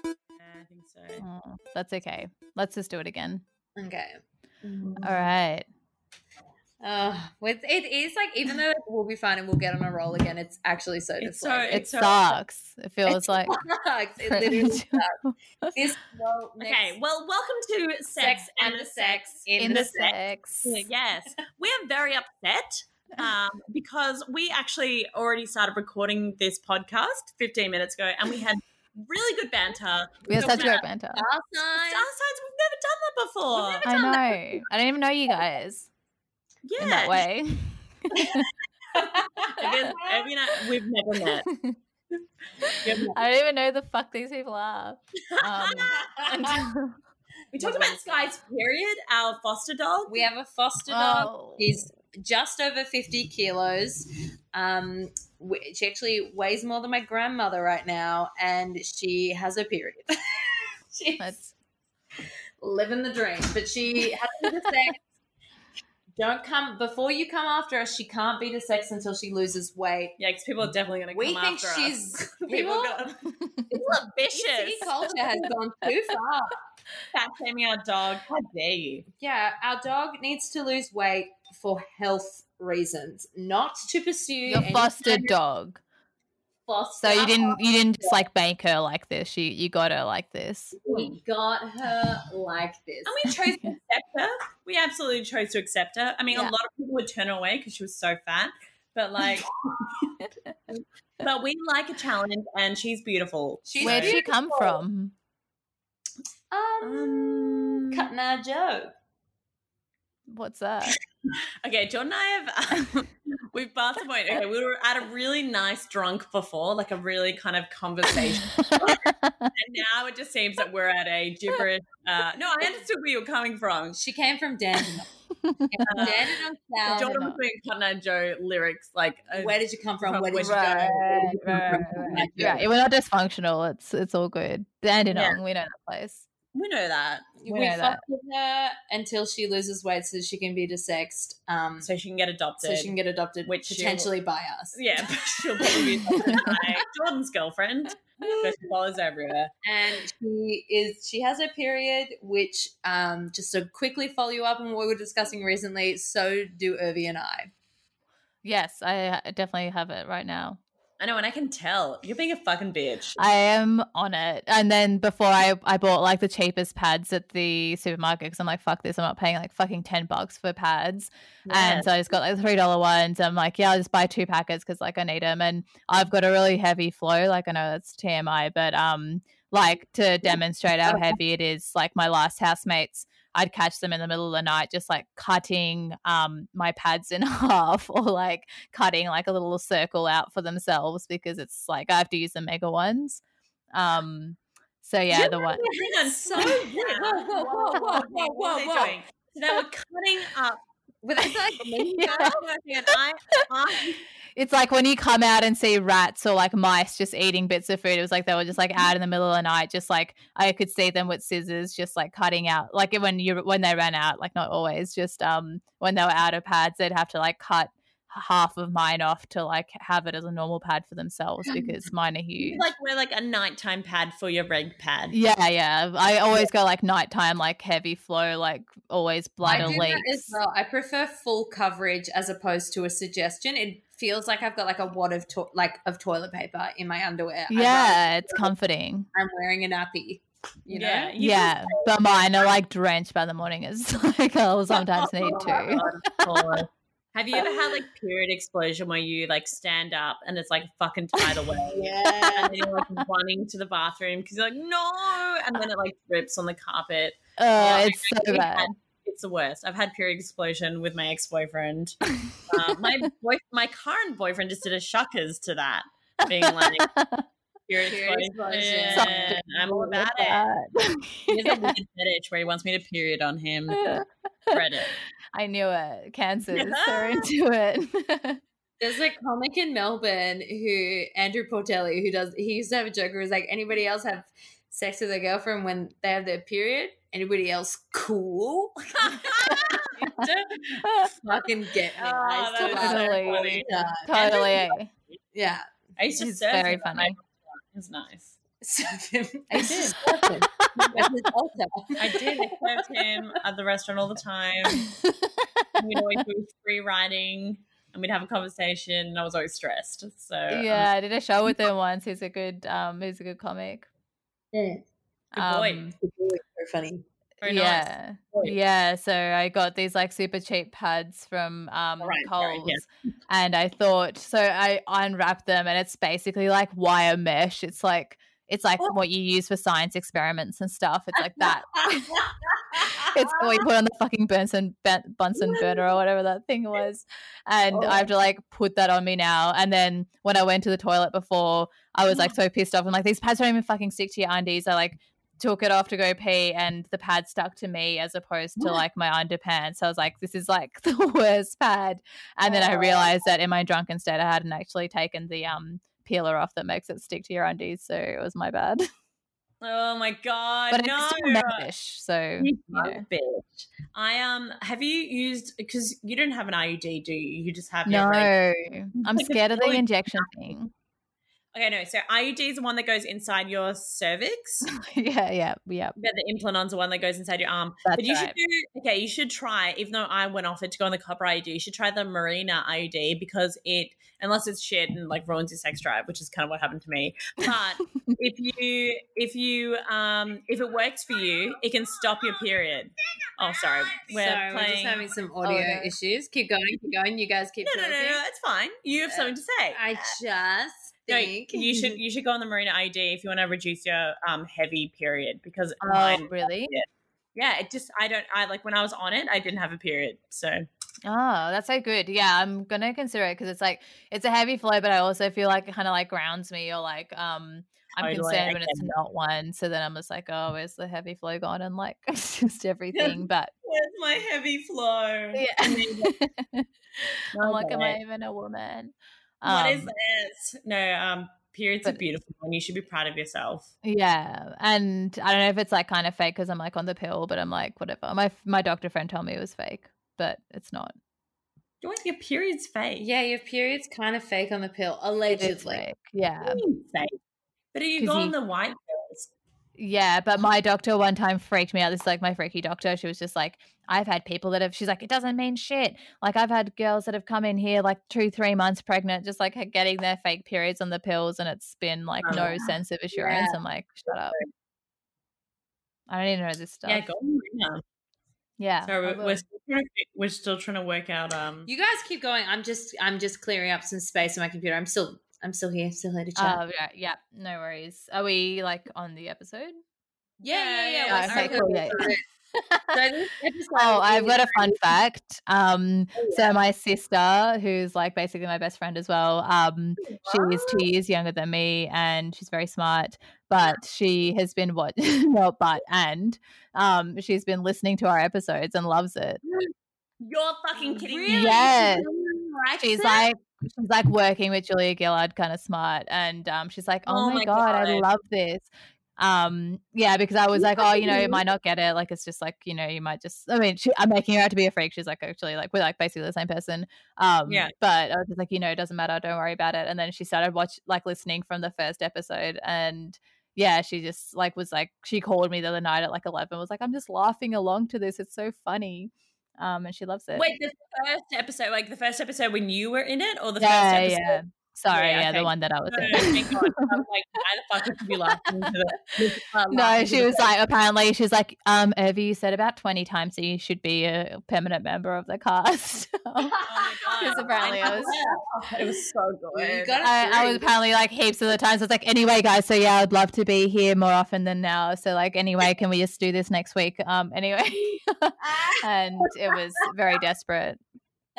I think so. Oh, that's okay. Let's just do it again. Okay. All right. Uh, with it is like even though we'll be fine and we'll get on a roll again, it's actually so It's so- deflating. It It's so- sucks. It feels like sucks. It literally sucks. This well, Okay, well, welcome to Sex, and the Sex in the sex. Yes, we are very upset um, because we actually already started recording this podcast 15 minutes ago and we had really good banter. We have talked such great banter. Star Star sign. signs, we've never done that before. I know. I didn't even know you guys yeah. in that way. Because, you know, we've never met. I don't even know who the fuck these people are. Um, until- we talked about Sky's period, our foster dog. We have a foster dog. oh. He's just over 50 kilos. Um, she actually weighs more than my grandmother right now, and she has a period. She's That's living the dream, but she has to sex. Don't come before you come after us. She can't be to sex until she loses weight. yeah, because people are definitely going to We come think after she's us. people. people are people are vicious. PC culture has gone too far. Fat shaming our dog. How dare you? Yeah, our dog needs to lose weight for health reasons, not to pursue your any foster kind of dog. Foster. So you didn't you didn't just like bank her like this. You you got her like this. We got her like this. And we chose to accept her. We absolutely chose to accept her. I mean, a lot of people would turn her away because she was so fat. But like, but we like a challenge, and she's beautiful. She's Where'd she come from? Um, Um, cutting our joke. What's that? okay, John and I have um, we've passed the point. Okay, we were at a really nice drunk before, like a really kind of conversation, and now it just seems that we're at a gibberish. Uh, no, I understood where you were coming from. She came from Dandenong. Uh, Dandenong John was doing Cotton Eye Joe lyrics, like uh, Where did you come from? From Where did you right, go? right, right, right. Yeah, we're not dysfunctional. It's it's all good. Dandenong, we know that place. We know that. We, We know that. with her until she loses weight so she can be desexed. Um, so, she can get adopted. So she can get adopted, Which she'll- potentially by us. Yeah, she'll probably be adopted by Jordan's girlfriend. But she follows everywhere. and she is she has her period which um just to quickly follow you up on what we were discussing recently so do Urvi and I Yes, I definitely have it right now. I know, and I can tell you're being a fucking bitch. I am on it. And then before I, I bought like the cheapest pads at the supermarket because I'm like, fuck this. I'm not paying like fucking 10 bucks for pads. And so I just got like the $3 ones. I'm like, yeah, I'll just buy two packets because like I need them. And I've got a really heavy flow. Like I know that's TMI, but um, like to demonstrate how heavy it is, like my last housemates, I'd catch them in the middle of the night just like cutting um my pads in half or like cutting like a little circle out for themselves because it's like I have to use the mega ones. Um so yeah, the one Hang on, So- wait, whoa, whoa, whoa, whoa, whoa, What are they whoa, whoa. So they were cutting up. It's like Yeah. And I, I, it's like when you come out and see rats or like mice just eating bits of food. It was like they were just like out in the middle of the night, just like I could see them with scissors, just like cutting out. Like when you when they ran out, like not always, just um when they were out of pads, they'd have to like cut half of mine off to like have it as a normal pad for themselves because mine are huge. you like wear like a nighttime pad for your reg pad. yeah, yeah. I always go like nighttime, like heavy flow, like always I bladder do that leaks. as well. I prefer full coverage as opposed to a suggestion. It feels like I've got like a wad of to- like of toilet paper in my underwear. Yeah, it's comforting. I'm wearing a nappy. You know, Yeah, you yeah, but mine are like drenched by the morning. It's like I'll sometimes need oh to. Have you ever had like period explosion where you like stand up and it's like fucking tidal wave? yeah. And then you're like running to the bathroom because you're like, no, and then it like drips on the carpet. Oh, Yeah, it's so bad. had- it's the worst. I've had period explosion with my ex boyfriend. uh, my boy, my current boyfriend just did a shuckers to that, being like period Period explosion. explosion. I'm all about it. He has a weird fetish where he wants me to period on him. Credit. I knew it. Cancers. They're into it. There's a comic in Melbourne who Andrew Portelli who does he used to have a joke where he's like anybody else have sex with their girlfriend when they have their period? Anybody else cool? Fucking get me. Oh, I that still so it all funny. the totally. Yeah. I used to He's very him at funny. My restaurant. It was nice. Him. I did. his servant. As his altar. I did. I served him at the restaurant all the time. We'd always do free writing and we'd have a conversation and I was always stressed. So um, yeah, I did a show with him once. He's a good um he's a good comic. Yeah. Good boy. Um, So funny. Very nice. yeah. Yeah, so I got these like super cheap pads from um Right, right, Coles yeah. and I thought so I unwrapped them and it's basically like wire mesh. It's like it's like Oh. what you use for science experiments and stuff. It's like that. it's what you put on the fucking Bunsen Bunsen burner or whatever that thing was. And Oh. I have to like put that on me now. And then when I went to the toilet before, I was like so pissed off. I'm like, these pads don't even fucking stick to your undies. I like took it off to go pee and the pad stuck to me as opposed to What? like my underpants. So I was like, this is like the worst pad. And then I realized that in my drunken state I hadn't actually taken the um peeler off that makes it stick to your undies. So it was my bad. Oh my god, but no. it's still mesh. So You know. bitch. I um have you used because you don't have an IUD, do you? You just have your reg- No, I'm scared of the injection thing. Okay, no. So IUD is the one that goes inside your cervix. yeah, yeah, yeah. But the Implanon's the one that goes inside your arm. That's but you right. should do okay. You should try. Even though I went off it to go on the copper IUD, you should try the Mirena IUD because it, unless it's shit and like ruins your sex drive, which is kind of what happened to me. But if you, if you, um, if it works for you, it can stop your period. Oh, sorry, we're Sorry, we're just playing. having some audio no. issues. Keep going, keep going. You guys keep no, no, talking. no, no, it's fine. You have Uh, something to say. I just No, you should you should go on the Mirena IUD if you want to reduce your um heavy period because Oh, mine really? yeah it just I don't I like when I was on it I didn't have a period so Oh, that's so good. Yeah, I'm gonna consider it because it's like it's a heavy flow, but I also feel like it kind of like grounds me or like um I'm Totally, concerned when it's not one. So then I'm just like, oh, where's the heavy flow gone? And like it's just everything. But where's my heavy flow yeah, I'm like, am I even a woman? What is Um, this? No, um, periods are beautiful and you should be proud of yourself. Yeah, and I don't know if it's like kind of fake because I'm like on the pill, but I'm like whatever. My my doctor friend told me it was fake, but it's not. Your, your period's fake. Yeah, your period's kind of fake on the pill, It is allegedly. fake. Yeah, What do you mean fake. But are you 'Cause going you- the white pills? Yeah. But my doctor one time freaked me out. This is like my freaky doctor. She was just like, I've had people that have. She's like, it doesn't mean shit. Like I've had girls that have come in here like two, three months pregnant, just like getting their fake periods on the pills, and it's been like no Oh, sense of assurance. I'm like, shut up. I don't even know this stuff. Yeah, go on Yeah, Sorry, I we're, we're, still trying to, we're still trying to work out. Um, You guys keep going. I'm just I'm just clearing up some space on my computer. I'm still I'm still here, still here to chat. Oh, yeah, yeah, no worries. Are we like on the episode? yeah, yeah, yeah. yeah, we're okay, cool, yeah. So Oh, I've got a fun fact. Um, Oh, so my sister, who's like basically my best friend as well, um, is two years younger than me, and she's very smart. But she has been what not but and um, she's been listening to our episodes and loves it. you're fucking kidding Really? me. Yes. Right, She's like she's like working with Julia Gillard, kind of smart, and um, she's like, oh, Oh my my god, I love this. Um, yeah, because I was like, oh, you know, you might not get it. Like, it's just like, you know, you might just. I mean, she, I'm making her out to be a freak. She's like, actually, like, we're like basically the same person. Um, Yeah. But I was just like, you know, it doesn't matter. Don't worry about it. And then she started watch like listening from the first episode, and yeah, she just like was like, she called me the other night at like 11. Was like, I'm just laughing along to this. It's so funny. Um, and she loves it. Wait, the first episode, like the first episode when you were in it, or the yeah, first episode? yeah. Sorry, Yeah, yeah, okay. the one that I was No, in. no, thank God. I was like, why the fuck would you be laughing No, she was like, apparently, she's like, um, Urvi, you said about 20 times that you should be a permanent member of the cast. Oh my God. Because apparently I was- It was so good. I, I was apparently like heaps of the times. I was like, anyway, guys, so yeah, I'd love to be here more often than now. So, like, anyway, can we just do this next week? Um, anyway. and it was very desperate.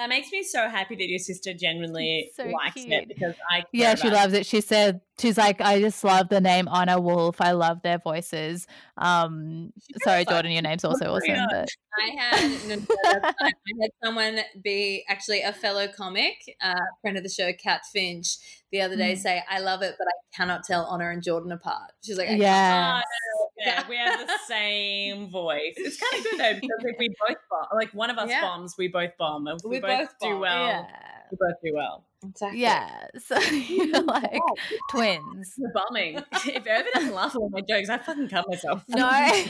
That makes me so happy that your sister genuinely So likes cute. it because I Yeah, she about loves it. She said, she's like, I just love the name Anna Wolf. I love their voices. Um, sorry, fun. Jordan, your name's also awesome. But I had no, no. I had someone be actually a fellow comic, uh, friend of the show, Kat Finch, the other day Mm. say, "I love it, but I cannot tell Honor and Jordan apart." She's like, I can't- yeah. Oh, yeah, we have the same voice. It's kind of good though because if we both bomb, like one of us Yeah. bombs, we both bomb. If we, We both, both do well, yeah. We both do well. Exactly. Yeah. So you're like twins. It's bumming. if Irvin doesn't laugh at all my jokes, I fucking cut myself. No. I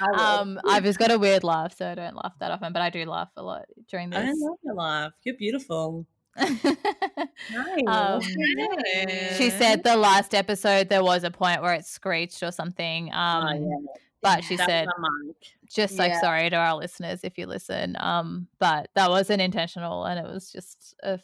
will. um, I've just got a weird laugh, so I don't laugh that often, but I do laugh a lot during this. I love your laugh. You're beautiful. Um, she said the last episode there was a point where it screeched or something. Um, Oh, yeah. But she That said was a monk. just like sorry to our listeners if you listen. Um, but that wasn't intentional, and it was just a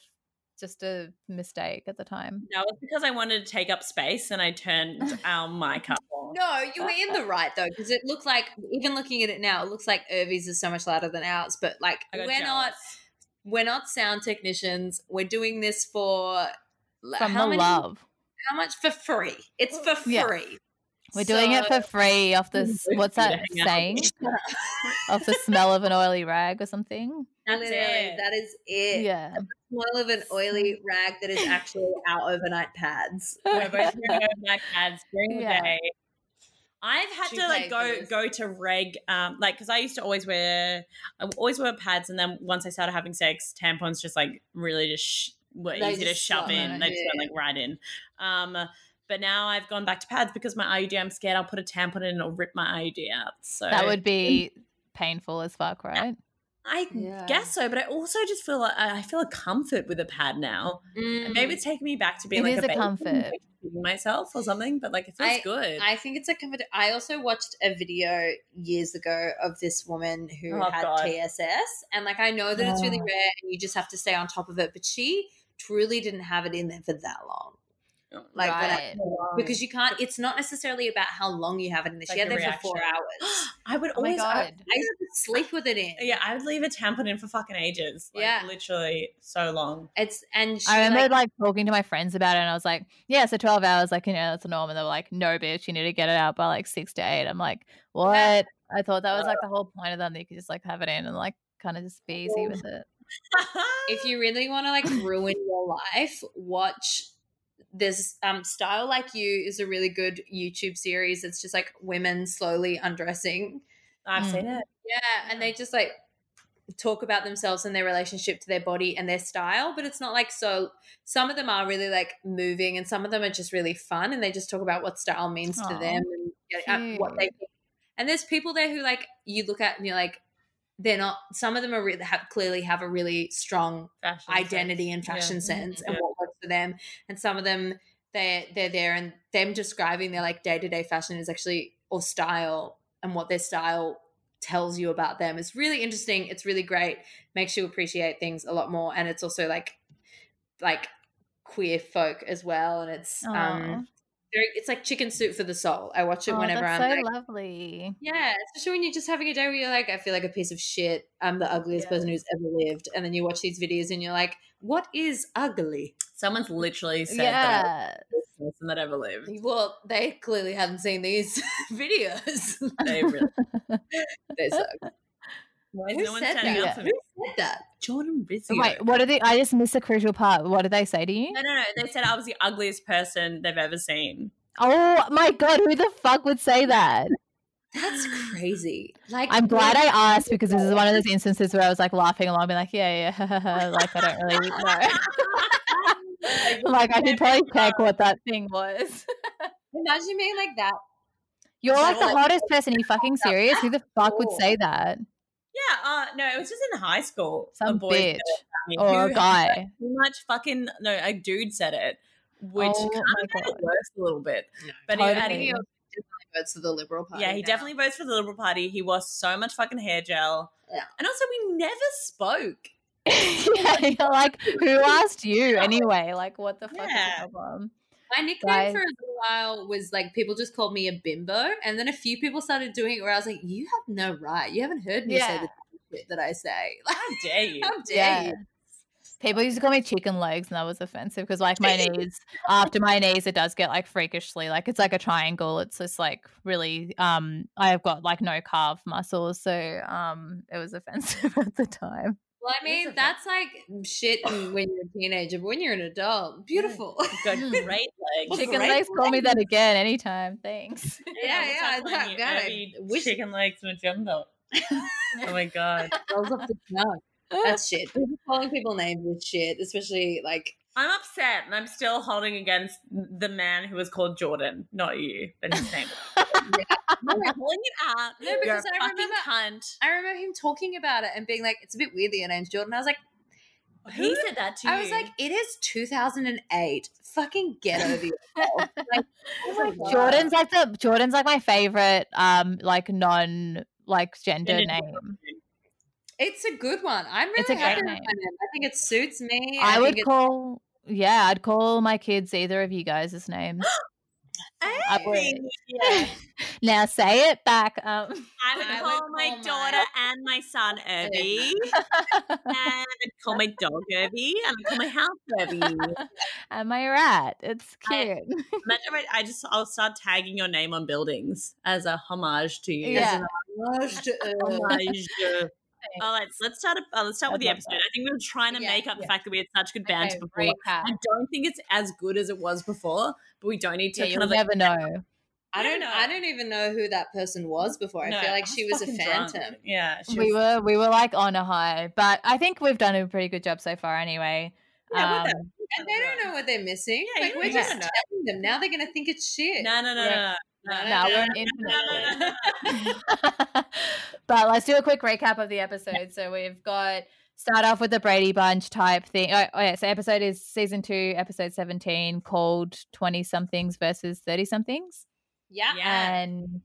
just a mistake at the time. No, it's because I wanted to take up space and I turned our mic up. No, you were in the right though, because it looked like even looking at it now, it looks like Urvi's is so much louder than ours. But like we're not we're not sound technicians. We're doing this for From how the many- love, How much for free? It's for Yeah. Free. we're doing it for free off this. What's for you to that saying? off the smell of an oily rag or something. That's Literally, it. that is it. Yeah. Smell of an oily rag that is actually our overnight pads. We're both wearing overnight pads during the Yeah. day. I've had She to like paid go this. go to reg um like because I used to always wear I always wear pads and then once I started having sex tampons just like really just sh- were They easy to shove in in, they just went like right in um but now I've gone back to pads because my IUD I'm scared I'll put a tampon in and it'll rip my IUD out so That would be painful as fuck, right? I Yeah. guess so but I also just feel like I feel a comfort with a pad now and maybe mm. it's taking me back to being It like is a, a baby, comfort. myself or something but like it feels good I think it's a comfort. I also watched a video years ago of this woman who Oh, had God. TSS, and like I know that it's really Oh. rare and you just have to stay on top of it, but she truly didn't have it in there for that long. Like Right. because you can't. It's not necessarily about how long you have it in. She Like the there for four hours. Oh I would Oh always I- god. I used to sleep with it in. Yeah, I would leave a tampon in for fucking ages. Like, Yeah. literally so long. It's and she I remember like, like, talking to my friends about it, and I was like, "Yeah, so twelve hours, like you know, that's a norm." And they were like, "No, bitch, you need to get it out by like six to eight. I'm like, "What?" Yeah. I thought that was like the whole point of them. That you could just like have it in and like kind of just be easy with it. if you really want to like ruin your life, watch. There's um style like you is a really good YouTube series. It's just like women slowly undressing I've Mm. seen it. Yeah, and they just like talk about themselves and their relationship to their body and their style, but it's not like so. Some of them are really like moving, and some of them are just really fun, and they just talk about what style means to them and you uh, what they. think. And there's people there who like you look at and you're like, they're not. Some of them are really have clearly have a really strong Fashion identity sense. and fashion Yeah. sense and Yeah. what works for them. And some of them they're they're there and them describing their like day to day fashion is actually or style and what their style tells you about them is really interesting. It's really great. Makes you appreciate things a lot more. And it's also like like queer folk as well. And it's Aw. um very, it's like chicken soup for the soul. I watch it Oh, whenever that's I'm so like, lovely. yeah, especially when you're just having a day where you're like, I feel like a piece of shit. I'm the ugliest Yeah. person who's ever lived. And then you watch these videos and you're like, what is ugly? Someone's literally said that Yeah. I'm person that ever lived. Well, they clearly haven't seen these videos. They really. they suck. Why is Who no one said standing that? up for Who said that? Jordan Rizzo. Wait, what did they? I just missed a crucial part. What did they say to you? No, no, no. They said I was the ugliest person they've ever seen. Oh my god, who the fuck would say that? That's crazy. Like I'm glad I asked because this is one of those instances where I was like laughing along, being like, yeah, yeah, like I don't really know. like I should probably check what that thing was. imagine being like that. You're like the Like- hottest person. Are you fucking serious? Who the fuck would oh. say that? Yeah, uh, no, it was just in high school. a Some boy said bitch it about me, or a guy. Too much fucking no, a dude said it, which Oh kind of made God. it worse a little bit. But Totally. he, and he, votes for the Liberal Party. yeah, he now. definitely votes for the Liberal Party. He wore so much fucking hair gel, Yeah. and also we never spoke. yeah, like, who asked you anyway? Like, what the fuck Yeah. is the problem? My nickname Guys. for a little while was like people just called me a bimbo, and then a few people started doing it where I was like, "You have no right. You haven't heard me say the shit that I say. Like, How dare you? how dare Yeah. you?" People used to call me chicken legs, and that was offensive because, like, my knees after my knees, it does get like freakishly like it's like a triangle. It's just like really, um, I've got like no calf muscles, so um, it was offensive at the time. Well, I mean, okay. that's like shit when you're a teenager, but when you're an adult, beautiful. You've got great legs. Chicken great legs, call me that again anytime. Thanks. Yeah, we'll yeah, start calling that you guy. Urvi Wish- Chicken legs Matumbo. oh my god. Rolls off the tongue. That's shit. Calling people names is shit, especially like I'm upset and I'm still holding against the man who was called Jordan, not you, but his name. no, I'm calling it out. No, You're because I remember cunt. I remember him talking about it and being like, "It's a bit weird that your name's Jordan." I was like, He Who- said that to you. I was like, "It is 2008. Fucking get over yourself." like, oh my Jordan's like the Jordan's like my favorite um like non like gender Gender name. It's a good one. I'm really It's a happy great with name. my name. I think it suits me. I, think would call yeah, I'd call my kids either of you guys' names. I would. Hey, yeah. now say it back. Um, I would I call would my call daughter mine- and my son Urvi. and I'd call my dog Urvi. And I'd call my house Urvi. Am I right? It's cute. I I just I'll start tagging your name on buildings as a homage to you. Yeah. Gosh, Homage. All right, so let's start. Uh, let's start with I'd the love episode. I think we were trying to Yeah, make up the fact that we had such good banter Okay, before. recap. I don't think it's as good as it was before, but we don't need to Yeah, kind you'll like, never know. I don't. know. I don't even know who that person was before. I No, feel like she was a fucking drunk. phantom. Yeah, she We was- were we were like on a high, but I think we've done a pretty good job so far. Anyway, Yeah, we're Um, And they don't know what they're missing. Yeah, like we're just know. telling them. Now they're gonna think it's shit. No, no, no, Yeah. no, no. We're an infinite. no, no, no. but let's do a quick recap of the episode. So we've got start off with the Brady Bunch type thing. Oh, oh yeah, so episode is season two, episode seventeen, called Twenty Somethings versus Thirty Somethings, Yeah. Yeah. and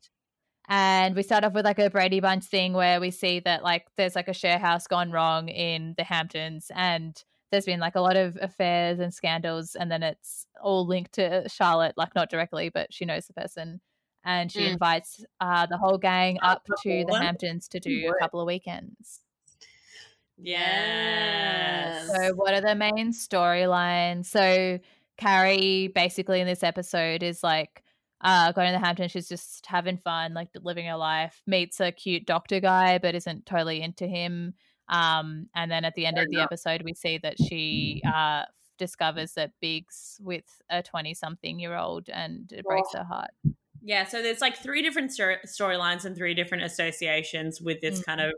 and we start off with like a Brady Bunch thing where we see that like there's like a share house gone wrong in the Hamptons, and there's been like a lot of affairs and scandals, and then it's all linked to Charlotte, like not directly, but she knows the person. And she Mm. invites uh, the whole gang Oh, up to the? Hamptons to do a couple of weekends. Yes. So, what are the main storylines? So, Carrie basically in this episode is like uh, going to the Hamptons. She's just having fun, like living her life. Meets a cute doctor guy, but isn't totally into him. Um, and then at the end of the episode, we see that she uh, discovers that Big's with a twenty-something-year-old, and it breaks her heart. Yeah, so there's like three different storylines and three different associations with this kind of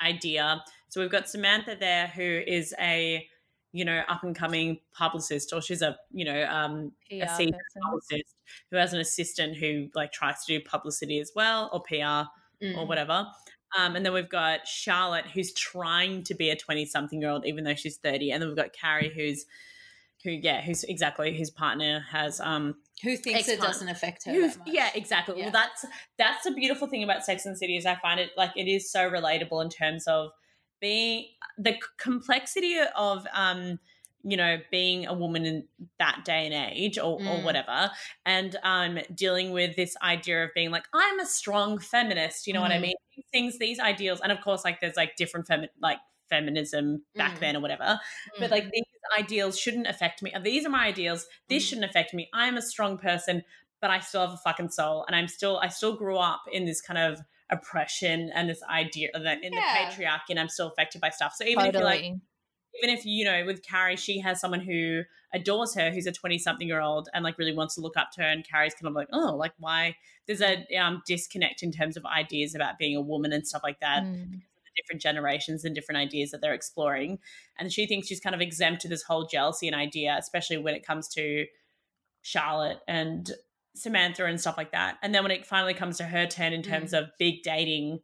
idea. So we've got Samantha there, who is a you know up and coming publicist, or she's a you know um, a PR seasoned person. publicist who has an assistant who like tries to do publicity as well or PR Mm. or whatever. Um, and then we've got Charlotte, who's trying to be a twenty-something-year-old, even though she's thirty. And then we've got Carrie, who's who, yeah, who's exactly his partner has um Who thinks it doesn't affect her? Who- that much. yeah, exactly. Yeah. Well, that's that's the beautiful thing about Sex and City is I find it like it is so relatable in terms of being the complexity of um you know being a woman in that day and age or, or Mm. whatever and um dealing with this idea of being like i'm a strong feminist you know what i Mhm. mean these things these ideals and of course like there's like different femi- like feminism back Mm. then or whatever but like these ideals shouldn't affect me. These are my ideals. This Mhm. shouldn't affect me. I'm a strong person, but I still have a fucking soul, and I'm still I still grew up in this kind of oppression and this idea that in Yeah. the patriarchy, and I'm still affected by stuff. So even if you're like, Totally. Even if you know with Carrie, she has someone who adores her, who's a 20 something year old, and like really wants to look up to her, and Carrie's kind of like, oh, like why? There's a um, disconnect in terms of ideas about being a woman and stuff like that Mm. different generations and different ideas that they're exploring. And she thinks she's kind of exempt to this whole jealousy and idea, especially when it comes to Charlotte and Samantha and stuff like that. And then when it finally comes to her turn in terms of big dating,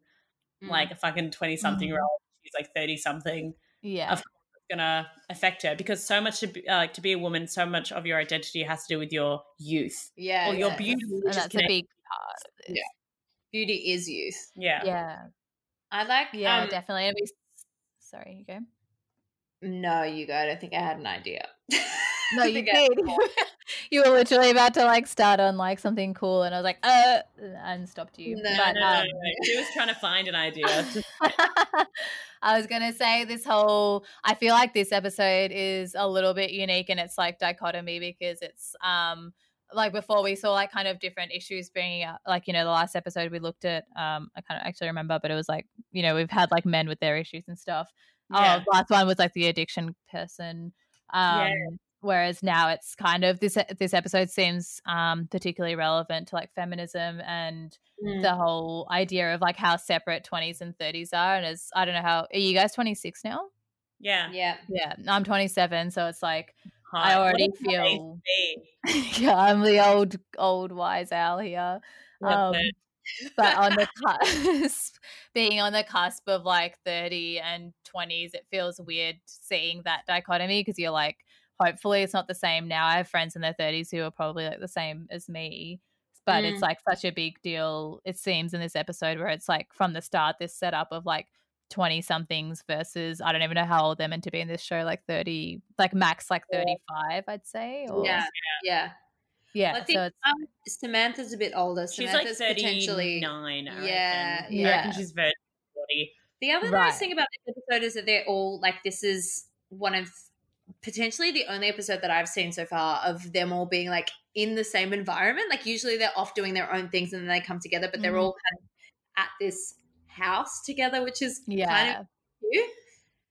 Mm. like a fucking 20 something year old, she's like 30 something, Yeah. Of gonna affect her because so much to be, uh, like to be a woman, so much of your identity has to do with your youth yeah, or your beauty. and Which is that's a big part. Of. Yeah. Beauty is youth. yeah. Yeah. I like. Yeah, um, definitely. Sorry, you go. No, you go. I don't think I had an idea. No, you did. you were literally about to like start on like something cool, and I was like, uh, and stopped you. No, but No, um, no. She was trying to find an idea. I was gonna say this whole. I feel like this episode is a little bit unique and its like dichotomy because it's um like before we saw like kind of different issues bringing up like you know the last episode we looked at um I can't actually remember but it was like you know we've had like men with their issues and stuff. Yeah. Oh, last one was like the addiction person. Um, Yeah. Whereas now it's kind of this this episode seems um, particularly relevant to like feminism and Mm. the whole idea of like how separate 20s and 30s are and as i don't know how are you guys 26 now Yeah. Yeah. Yeah, I'm 27, so it's like I already What a place feel- yeah, I'm the old old wise owl here. Um, it. But on the cusp, being on the cusp of like 30 and 20s, it feels weird seeing that dichotomy because you're like, hopefully it's not the same now. I have friends in their 30s who are probably like the same as me. But Mm. it's like such a big deal, it seems, in this episode where it's like from the start, this setup of like 20 somethings versus I don't even know how old they're meant to be in this show, like 30, like max like Yeah. 35, I'd say. Or, Yeah. Yeah. Yeah. I think so it's um, Samantha's a bit older. She's Samantha's like potentially 39. I Yeah, reckon. I yeah. reckon she's very 40. The other Right. nice thing about this episode is that they're all like this is one of potentially the only episode that I've seen so far of them all being like in the same environment. Like usually they're off doing their own things and then they come together, but they're Mhm. all kind of at this house together, which is kind yeah. of cute.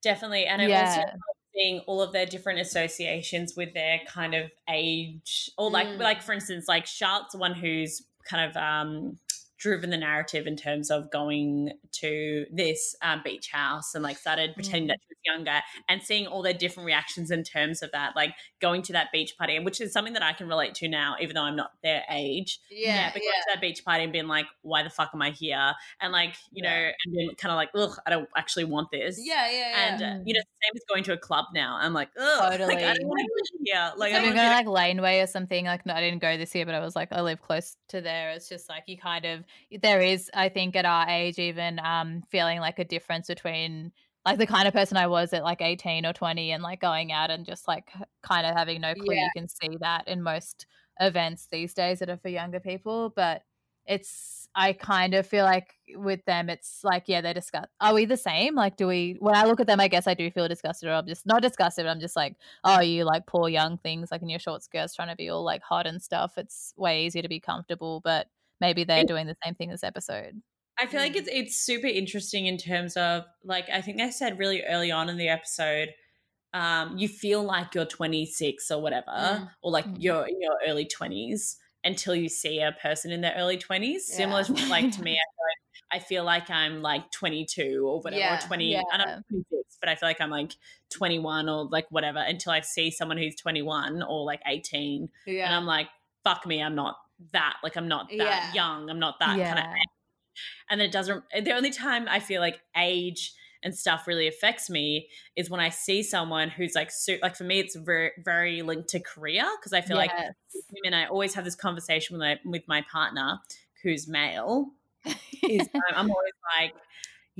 Definitely. And I'm also Yeah. Seeing all of their different associations with their kind of age. Or like Mm. like for instance, like Charlotte's one who's kind of um driven the narrative in terms of going to this um, beach house and like started pretending that she was younger and seeing all their different reactions in terms of that, like going to that beach party, which is something that I can relate to now, even though I'm not their age. Yeah, yeah but going to that beach party and being like, why the fuck am I here? And like, you know, and being kind of like, ugh, I don't actually want this. Yeah, yeah, yeah. And uh, Mm. you know, same as going to a club now. I'm like, ugh, like, I Totally. don't want to be here. Like, I I'm going to like Laneway or something. Like, no, I didn't go this year, but I was like, I live close to there. It's just like you kind of there is, I think, at our age, even um, feeling like a difference between like the kind of person I was at like 18 or 20, and like going out and just like kind of having no clue. Yeah. You can see that in most events these days that are for younger people, but it's I kind of feel like with them, it's like yeah, they discuss. Are we the same? Like, do we? When I look at them, I guess I do feel disgusted, or I'm just not disgusted. But I'm just like, oh, you like poor young things, like in your short skirts, trying to be all like hot and stuff. It's way easier to be comfortable, but maybe they're doing the same thing this episode. I feel like Mm. it's it's super interesting in terms of like I think I said really early on in the episode, um, you feel like you're 26 or whatever, Mm. or like Mm. you're in your early 20s until you see a person in their early 20s. Similar to like to me, I feel like I feel like I'm like 22 or whatever, Yeah, or 20, and yeah. I'm 26, but I feel like I'm like 21 or like whatever until I see someone who's 21 or like 18, and. I'm like, fuck me, I'm not that. Like I'm not that Yeah. young. I'm not that kind of yeah, and it doesn't eh, the only time i feel like age and stuff really affects me is when i see someone who's like so like for me it's very very linked to career because i feel like Yes. women i always have this conversation with my with my partner who's male is I'm, I'm always like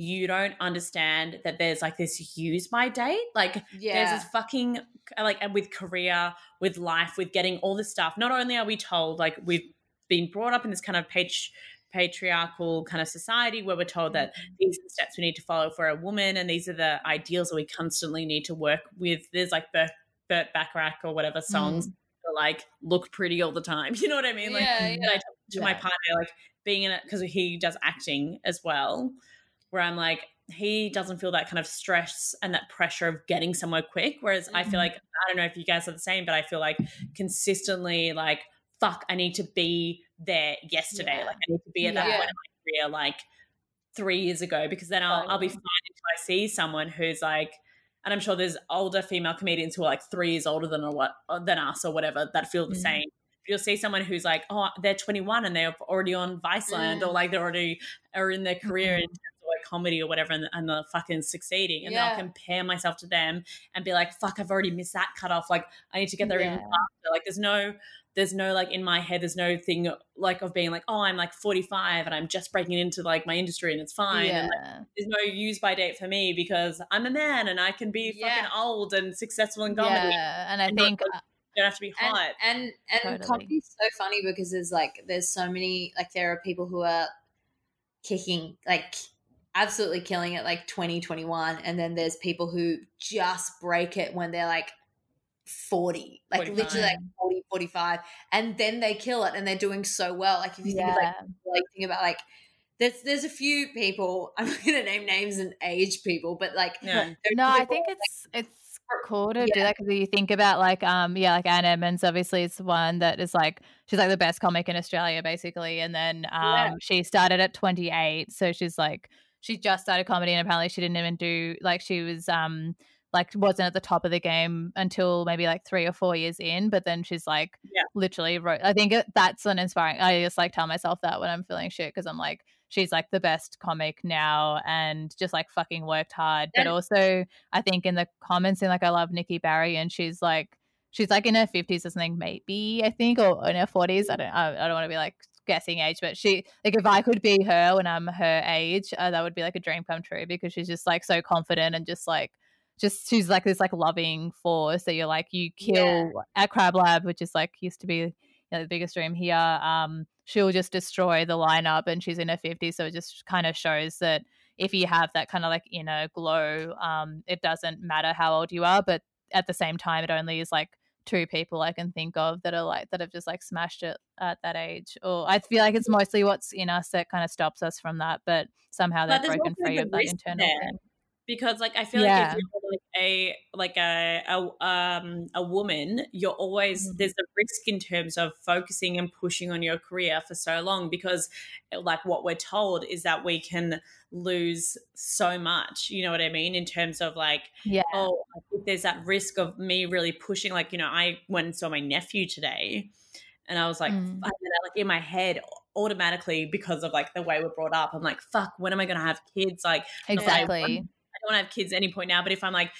you don't understand that there's like this use by date. Like there's this fucking uh, like and with career with life with getting all this stuff. Not only are we told like we've been brought up in this kind of patri- patriarchal kind of society where we're told that mm-hmm. these are the steps we need to follow for a woman and these are the ideals that we constantly need to work with. There's like Burt, Burt Bacharach or whatever songs mm. that like look pretty all the time. You know what i mean? Like yeah, and I talk to my partner like being in it because he does acting as well where i'm like he doesn't feel that kind of stress and that pressure of getting somewhere quick whereas i feel Mhm. like i don't know if you guys are the same but i feel like consistently like fuck i need to be there yesterday Yeah. like i need to be at that Yeah. point in my career like three years ago because then I'll, I'll be fine until I see someone who's like, and I'm sure there's older female comedians who are like three years older than or what than us or whatever that feel the Mm. same. You'll see someone who's like, oh, they're 21 and they're already on Viceland or Mm. like they're already are in their career Mhm. in terms of like comedy or whatever and, and they're fucking succeeding. And then I'll compare myself to them and be like, fuck, I've already missed that cutoff. Like I need to get there even faster. Like there's no there's no like in my head there's no thing like of being like oh i'm like 45 and i'm just breaking into like my industry and it's fine and like, yeah. there's no use by date for me because i'm a man and i can be Yeah. fucking old and successful in comedy yeah. And I And not think like- you don't have to be and hot and and Totally. comedy's so funny because there's like there's so many like there are people who are kicking like absolutely killing it like 20 and then there's people who just break it when they're like 40 like 45. literally like 40 45 and then they kill it and they're doing so well like if you think of like like think about like there's there's a few people i'm not gonna name names and age people but like yeah No, I think it's it's for- cool to do that because you think about like um yeah like Anne Edmonds obviously it's one that is like she's like the best comic in Australia basically and then um Yeah. she started at 28 so she's like she just started comedy and apparently she didn't even do like she was um like wasn't at the top of the game until maybe like three or four years in but then she's like Yeah. literally wrote i think that's an inspiring i just like tell myself that when i'm feeling shit because i'm like she's like the best comic now and just like fucking worked hard but also i think in the comments in like i love nikki barry and she's like she's like in her 50s or something maybe i think or in her 40s i don't i, I don't want to be like guessing age but she like if i could be her when i'm her age uh, that would be like a dream come true because she's just like so confident and just like just she's like this like loving force that you're like you kill Yeah. at crab lab which is like used to be you know, the biggest dream here um she'll just destroy the lineup and she's in her 50s so it just kind of shows that if you have that kind of like inner glow um it doesn't matter how old you are but at the same time it only is like two people i can think of that are like that have just like smashed it at that age or i feel like it's mostly what's in us that kind of stops us from that but somehow they've broken free of that internal there. Because like I feel Yeah. like if you're like a like a a um a woman, you're always Mhm. there's a risk in terms of focusing and pushing on your career for so long because like what we're told is that we can lose so much. You know what I mean? In terms of like yeah oh, I think there's that risk of me really pushing. Like, you know, I went and saw my nephew today and I was like, Mm. I, like in my head, automatically, because of like the way we're brought up, I'm like, fuck, when am I going to have kids? Like, not that I want- exactly don't have kids at any point now, but if I'm like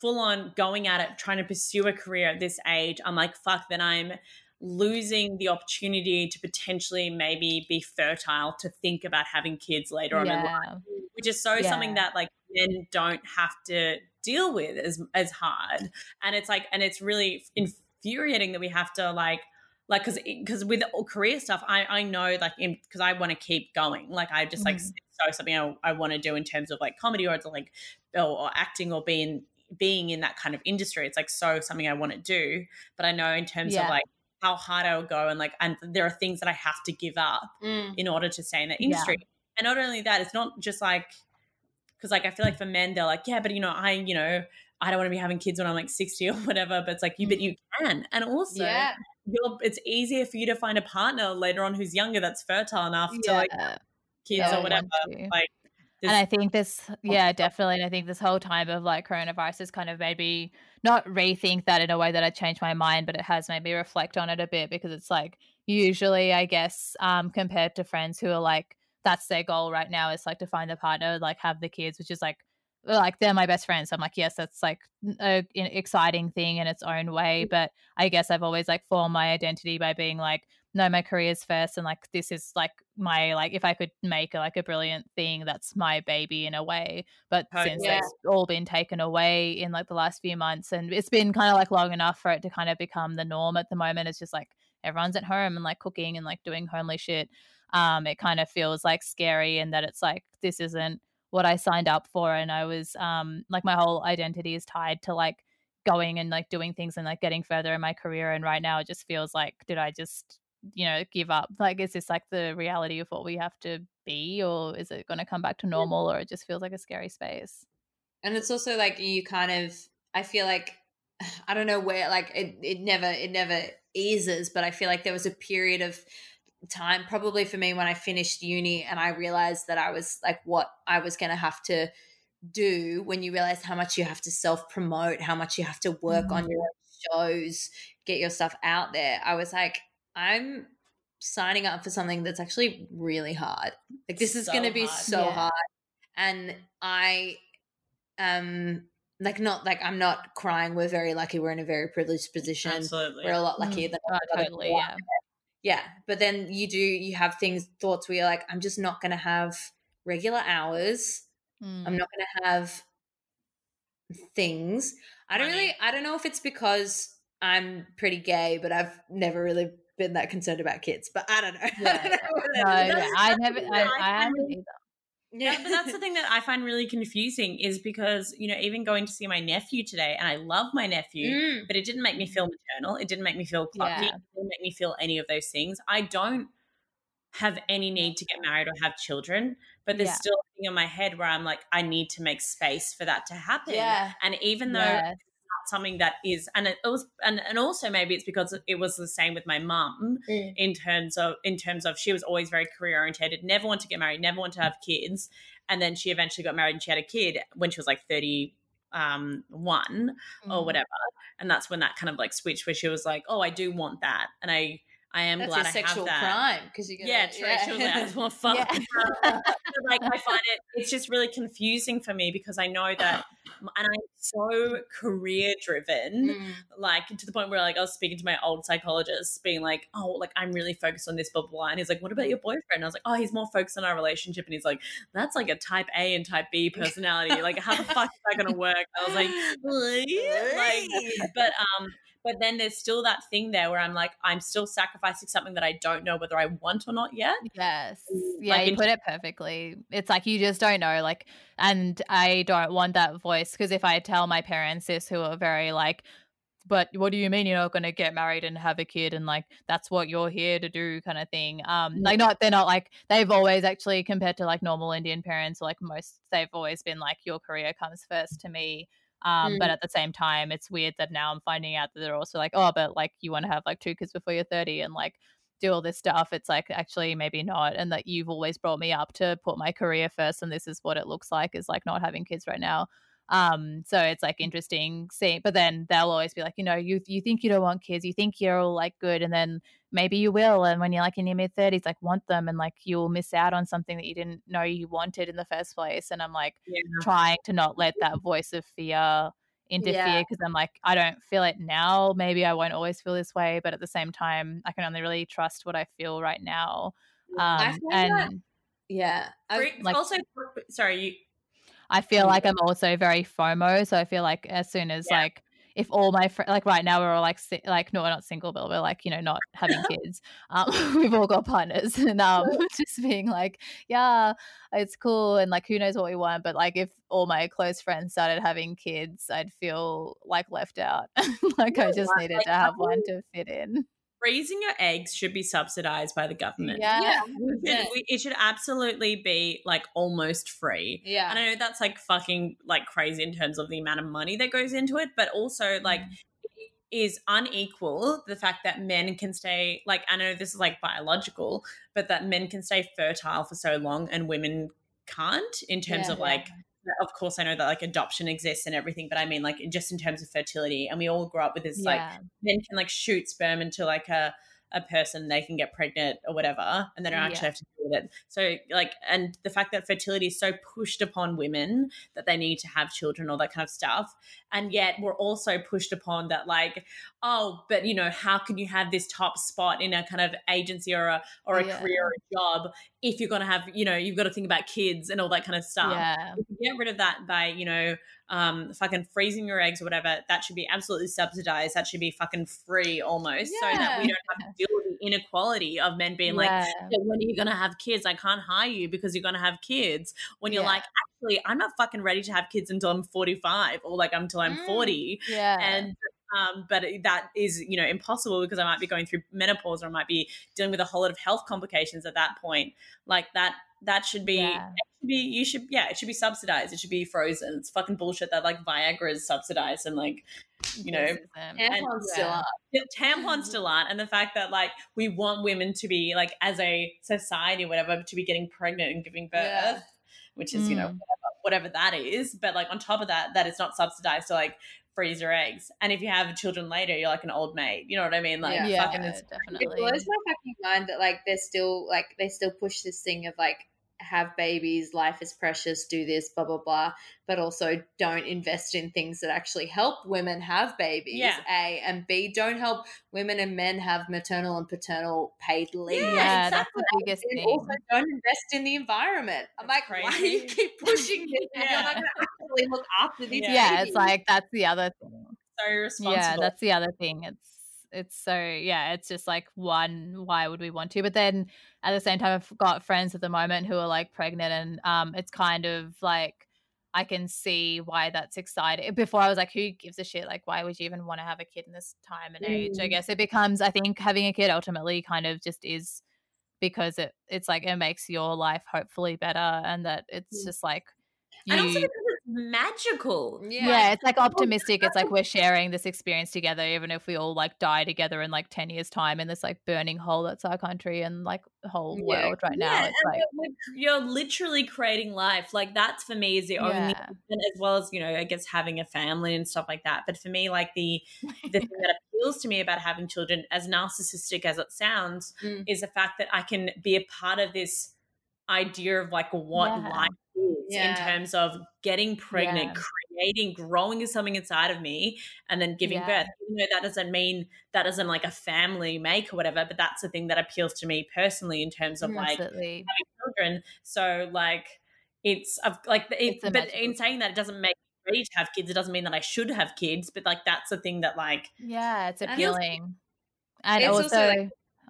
full on going at it, trying to pursue a career at this age, I'm like, fuck, then I'm losing the opportunity to potentially maybe be fertile to think about having kids later on in life which is so something that like men don't have to deal with as as hard. And it's like and it's really infuriating that we have to like like because because with all career stuff i i know like because i want to keep going. Like i just like Mhm. So something i, I want to do in terms of like comedy or it's like or, or acting or being being in that kind of industry it's like so something i want to do but i know in terms of like how hard i'll go and like and there are things that i have to give up Mm. in order to stay in that Yeah. industry. And not only that, it's not just like because like I feel like for men they're like, yeah, but you know, I you know, I don't want to be having kids when I'm like 60 or whatever. But it's like you, but you can, and also Yeah. it's easier for you to find a partner later on who's younger that's fertile enough to like Yeah. Kids or whatever. Like, and I think this, yeah, definitely. And I think this whole time of like coronavirus has kind of made me not rethink that in a way that I changed my mind, but it has made me reflect on it a bit because it's like usually, I guess, um, compared to friends who are like, that's their goal right now is like to find a partner, like have the kids, which is like, like they're my best friends. So I'm like, yes, that's like a, an exciting thing in its own way. But I guess I've always like formed my identity by being like, no, my career's first, and like this is like my like if I could make like a brilliant thing, that's my baby in a way. But Totally. since Yeah. it's all been taken away in like the last few months, and it's been kind of like long enough for it to kind of become the norm at the moment. It's just like everyone's at home and like cooking and like doing homely shit. Um, it kind of feels like scary, and that it's like this isn't what I signed up for, and I was um like my whole identity is tied to like going and like doing things and like getting further in my career and right now it just feels like did i just you know give up? Like is this like the reality of what we have to be or is it going to come back to normal or it just feels like a scary space? And it's also like you kind of i feel like i don't know where like it, it never it never eases but i feel like there was a period of time probably for me when i finished uni and i realized that i was like what i was going to have to do when you realize how much you have to self promote how much you have to work on mm-hmm. your shows get your stuff out there. I was like i'm signing up for something that's actually really hard like this is So going to be hard. so Yeah. hard and i um like not like i'm not crying we're very lucky we're in a very privileged position absolutely. we're a lot luckier than oh, totally yeah yeah but then you do you have things thoughts where you're like i'm just not going to have regular hours Mm. i'm not going to have things i don't really i don't know if it's because i'm pretty gay but i've never really been that concerned about kids but i don't know, Yeah, I don't know no, yeah, i never i, I I haven't really- either Yeah, but that's the thing that I find really confusing is because, you know, even going to see my nephew today, and I love my nephew, Mm. but it didn't make me feel maternal. It didn't make me feel clucky. Yeah. It didn't make me feel any of those things. I don't have any need to get married or have children, but there's Yeah. still a thing in my head where I'm like, I need to make space for that to happen. yeah And even though Yes. Something that is and it was and, and also maybe it's because it was the same with my mum Mm. in terms of in terms of she was always very career oriented never wanted to get married never wanted to have kids and then she eventually got married and she had a kid when she was like 30 um one or Mm. whatever and that's when that kind of like switched where she was like oh i do want that and i i am That's glad a i sexual have that crime because you're gonna yeah, true. She was like, I just want to fuck. Yeah. Like, I find it, it's just really confusing for me because I know that, and I'm so career driven, Mm. like to the point where like I was speaking to my old psychologist, being like, oh, like I'm really focused on this, blah, blah, blah. And he's like, what about your boyfriend? And I was like, oh, he's more focused on our relationship. And he's like, that's like a type A and type B personality. Like, how the fuck is that going to work? I was like, like, but, um, but then there's still that thing there where I'm like, I'm still sacrificing something that I don't know whether I want or not yet. Yes. Mm, Yeah, like you put it perfectly. It's like you just don't know. Like, and I don't want that voice because if I tell my parents this, who are very like, but what do you mean you're not going to get married and have a kid and like that's what you're here to do kind of thing um like not they're not like they've always actually compared to like normal indian parents like most they've always been like your career comes first to me um but Mm. at the same time it's weird that now i'm finding out that they're also like oh but like you want to have like two kids before you're 30 and like do all this stuff it's like actually maybe not and that you've always brought me up to put my career first and this is what it looks like is like not having kids right now um so it's like interesting seeing but then they'll always be like you know you you think you don't want kids you think you're all like good and then maybe you will and when you're like in your mid 30s like want them and like you'll miss out on something that you didn't know you wanted in the first place and i'm like Yeah. trying to not let that voice of fear interfere Yeah. because i'm like i don't feel it now maybe i won't always feel this way but at the same time i can only really trust what i feel right now I um find that- and Yeah. I- like- also, sorry, you, I feel Mm. like I'm also very FOMO, so I feel like as soon as Yeah. like if all my fr- like right now we're all like si- like no we're not single but we're like you know not having kids um we've all got partners and um just being like yeah it's cool and like who knows what we want but like if all my close friends started having kids I'd feel like left out. Like I just needed Like, to have one to fit in raising your eggs should be subsidized by the government. yeah yeah. It should- it should absolutely be like almost free. Yeah. And I know that's like fucking like crazy in terms of the amount of money that goes into it, but also like Mm. it is unequal the fact that men can stay like I know this is like biological, but that men can stay fertile for so long and women can't in terms Yeah. of like of course I know that like adoption exists and everything, but I mean like just in terms of fertility and we all grow up with this like yeah. men can like shoot sperm into like a a person they can get pregnant or whatever and they don't actually Yeah. have to deal with it so like and the fact that fertility is so pushed upon women that they need to have children all that kind of stuff and yet we're also pushed upon that like oh but you know how can you have this top spot in a kind of agency or a or a Yeah. career or a job if you're going to have you know you've got to think about kids and all that kind of stuff yeah get rid of that by you know um fucking freezing your eggs or whatever that should be absolutely subsidized that should be fucking free almost so that we don't have to deal with the inequality of men being like Yeah. "Yeah, when are you gonna have kids i can't hire you because you're gonna have kids when you're Yeah. like actually i'm not fucking ready to have kids until i'm 45 or like until i'm Mm. 40 yeah and um, but that is you know impossible because I might be going through menopause or I might be dealing with a whole lot of health complications at that point. Like that that should be Yeah. should be you should yeah it should be subsidized. It should be frozen. It's fucking bullshit that like Viagra is subsidized and like you know Racism. Tampons still yeah. are. the tampons still aren't and the fact that like we want women to be like as a society whatever to be getting pregnant and giving birth Yeah. which is you know Mm. whatever, whatever that is but like on top of that that it's not subsidized to like freeze your eggs and if you have children later you're like an old maid you know what i mean like Yeah. yeah, fucking it's It blows my fucking mind that like they're still like they still push this thing of like have babies, life is precious, do this, blah blah blah, but also don't invest in things that actually help women have babies. Yeah. A and B don't help women and men have maternal and paternal paid leave. Yeah, yeah, exactly. that's the biggest And thing. also don't invest in the environment. I'm That's like, why do you keep pushing this? and You're Yeah. not going to actually look after these. Yeah. yeah, it's like that's the other thing. so responsible Yeah, that's the other thing. It's it's so yeah, it's just like one, why would we want to? But then at the same time, I've got friends at the moment who are like pregnant, and um, it's kind of like I can see why that's exciting. Before I was like, who gives a shit? Like, why would you even want to have a kid in this time and age? I Mm. guess it becomes. I think having a kid ultimately kind of just is because it it's like it makes your life hopefully better, and that it's Mm. just like and also you because it's magical. Yeah. Yeah. it's like optimistic. It's like we're sharing this experience together, even if we all like die together in like 10 years' time in this like burning hole that's our country and like whole Yeah. world right now. Yeah, It's and like, you're, you're literally creating life. Like that's for me is the only, Yeah. as well as you know, I guess having a family and stuff like that. But for me, like the the thing that appeals to me about having children, as narcissistic as it sounds, Mm. is the fact that I can be a part of this idea of like what Yeah. life is in terms of getting pregnant, Yeah. creating, growing something inside of me, and then giving Yeah. birth. Even though that doesn't mean that doesn't like a family make or whatever, but that's the thing that appeals to me personally in terms of mm, like absolutely. children. So like it's I've like it, It's but in saying that it doesn't make me ready to have kids. It doesn't mean that I should have kids, but like that's the thing that like Yeah, it's And appealing. And it's also, also, like,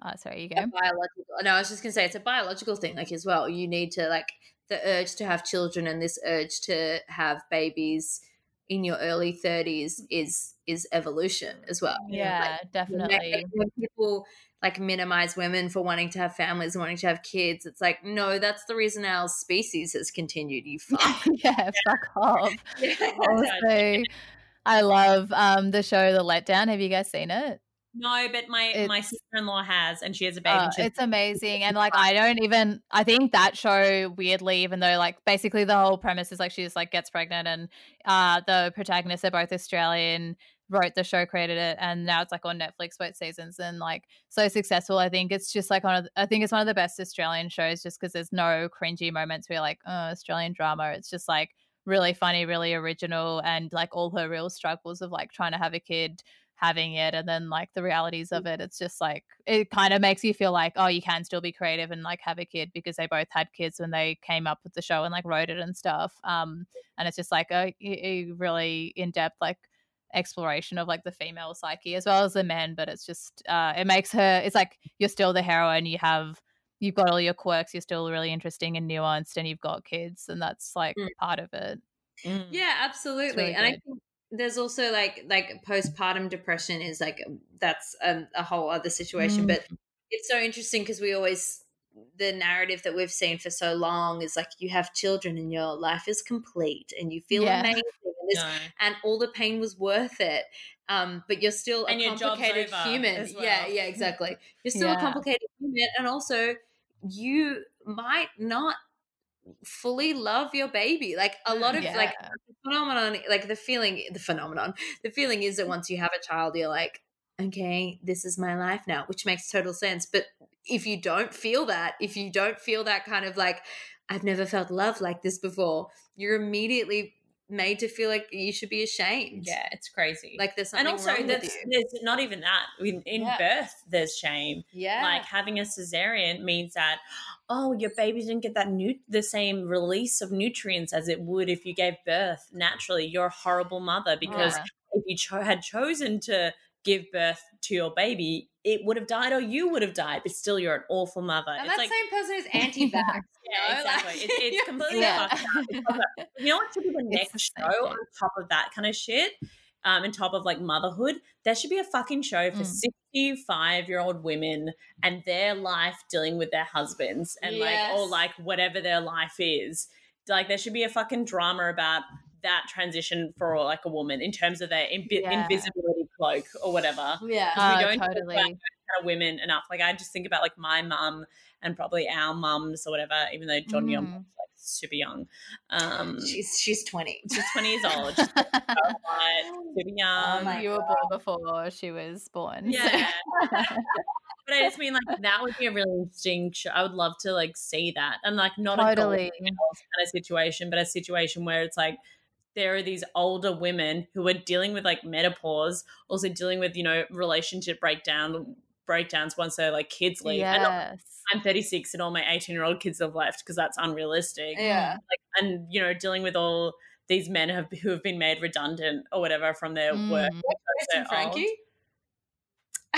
oh, sorry, you go. biological no i was just gonna say it's a biological thing like as well you need to like the urge to have children and this urge to have babies in your early 30s is is evolution as well Yeah, Like, definitely. when people like minimize women for wanting to have families and wanting to have kids it's like no that's the reason our species has continued you fuck yeah, fuck off. Yeah. Also, I love um the show The Letdown. Have you guys seen it? No, but my my sister in law has, and she has a baby. Uh, it's amazing. And like I don't even I think that show weirdly, even though like basically the whole premise is like she just like gets pregnant and uh the protagonists are both Australian, wrote the show, created it, and now it's like on Netflix both seasons and like so successful. I think it's just like one of I think it's one of the best Australian shows just because there's no cringy moments where you're like, oh, Australian drama. It's just like really funny, really original, and like all her real struggles of like trying to have a kid having it and then like the realities of it it's just like it kind of makes you feel like oh you can still be creative and like have a kid because they both had kids when they came up with the show and like wrote it and stuff um and it's just like a, a really in-depth like exploration of like the female psyche as well as the men but it's just uh it makes her it's like you're still the heroine you have you've got all your quirks you're still really interesting and nuanced and you've got kids and that's like Mm. part of it Mm. Yeah, absolutely. really and I think there's also like like postpartum depression is like that's a, a whole other situation. Mm. But it's so interesting because we always the narrative that we've seen for so long is like you have children and your life is complete and you feel Yeah. amazing and, this, No. and all the pain was worth it. Um, but you're still And a complicated human. as Yeah, yeah, exactly. You're still a complicated human, and also you might not fully love your baby. Like a lot of like Yeah. Phenomenon like the feeling the phenomenon the feeling is that mm. once you have a child you're like okay this is my life now which makes total sense but if you don't feel that if you don't feel that kind of like i've never felt love like this before you're immediately made to feel like you should be ashamed Yeah, it's crazy. like there's and also, wrong there's, with you there's not even that. In, in Yeah. birth, there's shame. yeah Like having a cesarean means that, oh, your baby didn't get that nu- the same release of nutrients as it would if you gave birth naturally. You're a horrible mother because Yeah. if you cho- had chosen to give birth to your baby, it would have died or you would have died, but still you're an awful mother. and it's that like, same person is anti-vax yeah, know, like- exactly. It's, it's completely Yeah. fucked up. It's fucked up. You know what should be the next the show on top of that kind of shit? Um, on top of like motherhood, there should be a fucking show for Mm. 65 year old women and their life dealing with their husbands and like, or like whatever their life is. Like, there should be a fucking drama about that transition for like a woman in terms of their invi- Yeah. invisibility cloak or whatever. yeah we Oh, don't talk about totally kind of women enough. Like I just think about like my mum and probably our mums or whatever, even though John Young Mm. was like super young. Um she's she's 20 she's 20 years old. She's so super young. Oh my you were born before she was born. so- yeah. but I just mean like that would be a really interesting show. I would love to like see that. And like not a totally. Golden Girls kind of situation, but a situation where it's like there are these older women who are dealing with like menopause, also dealing with, you know, relationship breakdown breakdowns once their like kids leave. And Yes. I'm 36 and all my 18 year old kids have left because that's unrealistic. yeah Like, and you know, dealing with all these men have, who have been made redundant or whatever from their work. Mm. because Chris Frankie old.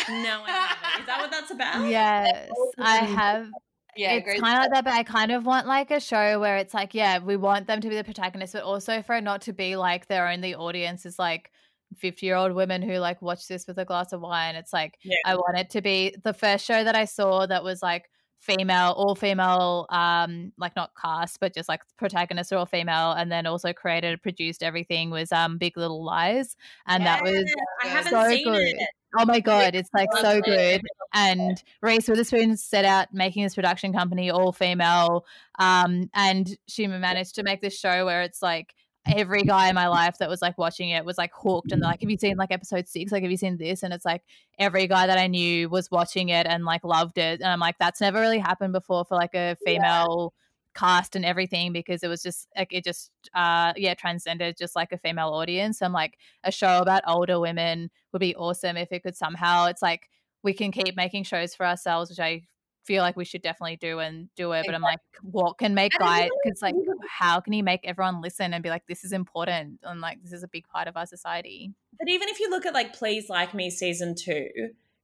No, I haven't. Is that what that's about? Yes, I have. Yeah it's kind of like that, but I kind of want like a show where it's like, yeah, we want them to be the protagonist, but also for it not to be like their only audience is like 50 year old women who like watch this with a glass of wine. It's like, Yeah. I want it to be the first show that I saw that was like female, all female, um, like not cast, but just like protagonists are all female, and then also created, produced everything was um Big Little Lies, and that was I haven't so seen good. it. Oh my god, it's like so good. And Reese Witherspoon set out making this production company, all female, um, and she managed to make this show where it's like every guy in my life that was like watching it was like hooked and like, have you seen like episode six? Like, have you seen this? And it's like every guy that I knew was watching it and like loved it. And I'm like, that's never really happened before for like a female cast and everything because it was just like it just uh yeah transcended just like a female audience and like a show about older women would be awesome if it could somehow it's like we can keep making shows for ourselves which i feel like we should definitely do and do it but i'm like what can make guys because like how can you make everyone listen and be like this is important and like this is a big part of our society But even if you look at like Please Like Me season two,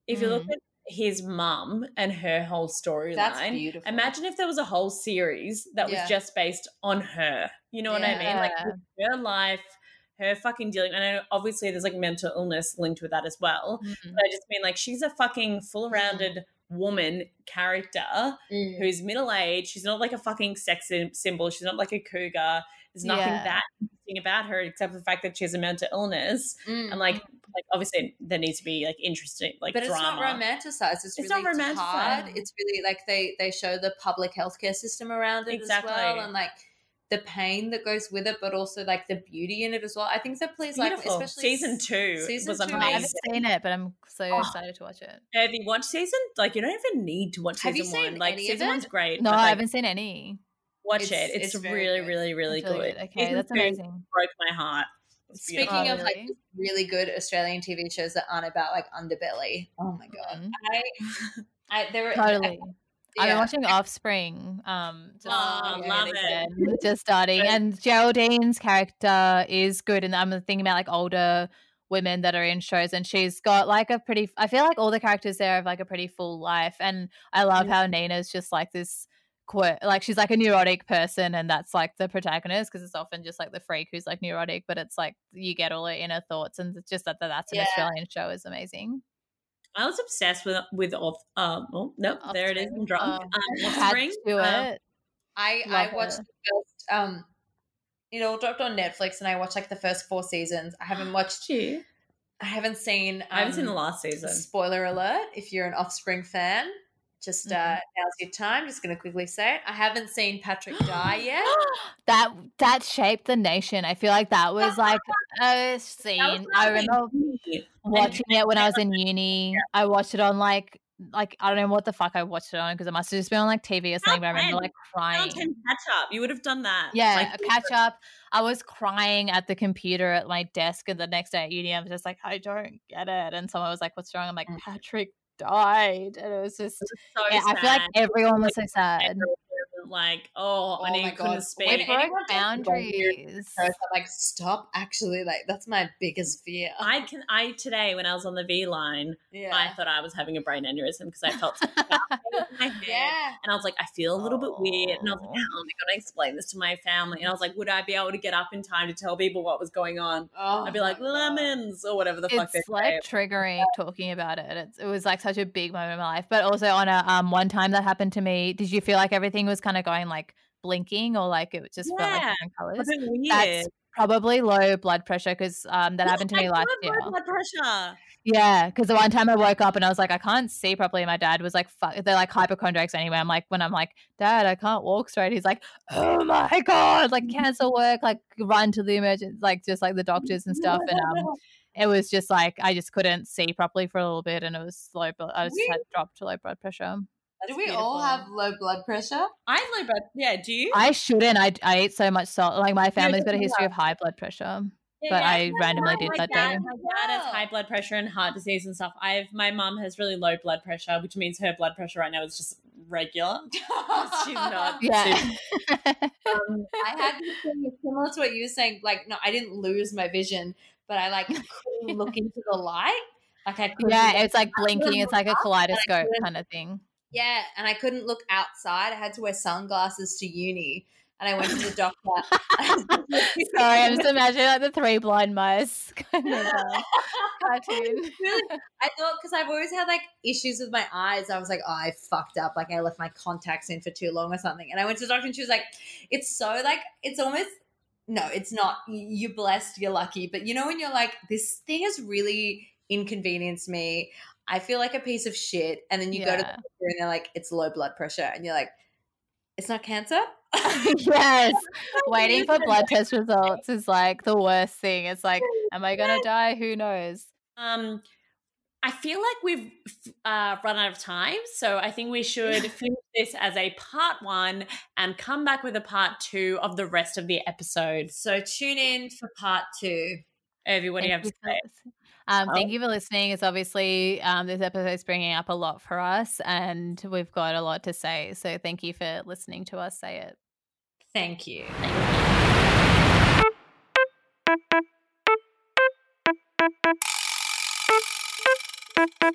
if you look Mm. at his mum and her whole storyline, imagine if there was a whole series that Yeah. was just based on her. You know what I mean? Like her life, her fucking dealing. And I know obviously there's like mental illness linked with that as well. Mhm. But I just mean like she's a fucking full rounded woman character Mm. who's middle aged. She's not like a fucking sex symbol. She's not like a cougar. There's nothing Yeah. that interesting about her except for the fact that she has a mental illness. Mm. And like, like obviously there needs to be like interesting, like but it's not romanticized. It's, It's really not romanticized. hard. It's really like they they show the public healthcare system around it as well, Exactly. and like the pain that goes with it, but also like the beauty in it as well. I think that plays like especially season two season was two I haven't seen it, but I'm so Oh. excited to watch it. Have you watched season? Like you don't even need to watch Have you season one. seen Like any of season it? one's great. No, but, I haven't seen any. watch It's- it. It's, it's very really, good. really, really That's good. Okay, Season that's amazing. Broke my heart. Speaking beautiful. Oh, of like really? just really good Australian TV shows that aren't about like underbelly. Oh my god, Mhm. I, I there were Totally. I've been watching Offspring. Um, just, Oh, love is it. just starting, and Geraldine's character is good, and I'm thinking about like older women that are in shows, and she's got like a pretty. I feel like all the characters there have like a pretty full life, and I love how Nina's just like this. Quirk, like she's like a neurotic person, and that's like the protagonist because it's often just like the freak who's like neurotic, but it's like you get all her inner thoughts, and it's just that, that that's an Yeah. Australian show is amazing. I was obsessed with with off. Um, oh no, there it is. I'm Offspring. drunk. Um, Had Offspring. to do um, it. I Love I watched it. the first um it all dropped on Netflix and I watched like the first four seasons. I haven't watched Watched you. I haven't seen I haven't seen the um, last season. Spoiler alert, if you're an offspring fan, just uh Mhm. now's your time. Just gonna quickly say it. I haven't seen Patrick die yet. that that shaped the nation. I feel like that was like a scene. I lovely. remember watching it when I was in uni. I watched it on like like I don't know what the fuck I watched it on because it must have just been on like TV or something. But I remember like crying. Catch up. You would have done that. Yeah, Like, a catch up. I was crying at the computer at my desk, and the next day at uni, I was just like, I don't get it. And someone was like, "What's wrong?" I'm like, Mm. Patrick died, and it was just. so yeah, I feel like everyone was so sad. Everyone like, oh, Oh and he my couldn't speak. When It broke anyone talks about weird boundaries. I'm like, stop actually like that's my biggest fear. I can. I today when I was on the V/Line, yeah. I thought I was having a brain aneurysm because I felt my head. yeah. And I was like, I feel a little bit weird. And I was like, Oh. how am I going to explain this to my family? And I was like, would I be able to get up in time to tell people what was going on? Oh, I'd be like, lemons or whatever the fuck it's like say. triggering talking about it. It's, it was like such a big moment in my life. But also on a um one time that happened to me, did you feel like everything was kind of going like blinking or like it just felt like different colors? That's probably low blood pressure because um that Yeah, happened to I me last year. low blood pressure. Yeah, because the one time I woke up and I was like, I can't see properly. My dad was like, "Fuck," they're like hypochondriacs anyway. I'm like, when I'm like, Dad, I can't walk straight. He's like, Oh my god, like cancel work, like run to the emergency, like just like the doctors and stuff. And um, it was just like I just couldn't see properly for a little bit, and it was low. But I was had dropped to low blood pressure. Do That's we all have low blood pressure? I have low blood. Yeah, do you? I shouldn't. I I ate so much salt. Like my family's got a history of high blood pressure. Yeah, but yeah. I randomly did that dad, day. My dad has high blood pressure and heart disease and stuff. I have my mum has really low blood pressure, which means her blood pressure right now is just regular. She's not. Yeah. Um, I had similar to what you were saying. Like, no, I didn't lose my vision, but I like couldn't look into the light. Like I yeah, it's like blinking. It's like a up, and I kaleidoscope kind of thing. Yeah, and I couldn't look outside. I had to wear sunglasses to uni. and I went to the doctor. Sorry, I'm just imagining like the three blind mice kind of uh, cartoon. really, I thought because I've always had like issues with my eyes. I was like, oh, I fucked up. Like I left my contacts in for too long or something. And I went to the doctor and she was like, it's so like it's almost no, it's not. You're blessed. You're lucky. But you know when you're like, this thing has really inconvenienced me. I feel like a piece of shit. And then you go to the Yeah. doctor and they're like, it's low blood pressure, and you're like, it's not cancer. yes. Waiting for blood test results is like the worst thing. It's like, am I gonna die? Who knows? Um, I feel like we've uh, run out of time, so I think we should finish this as a part one and come back with a part two of the rest of the episode. So tune in for part two. Urvi, what do you have to say? Um, Oh. Thank you for listening. It's obviously um, this episode is bringing up a lot for us, and we've got a lot to say. So thank you for listening to us say it. Thank you. Thank you.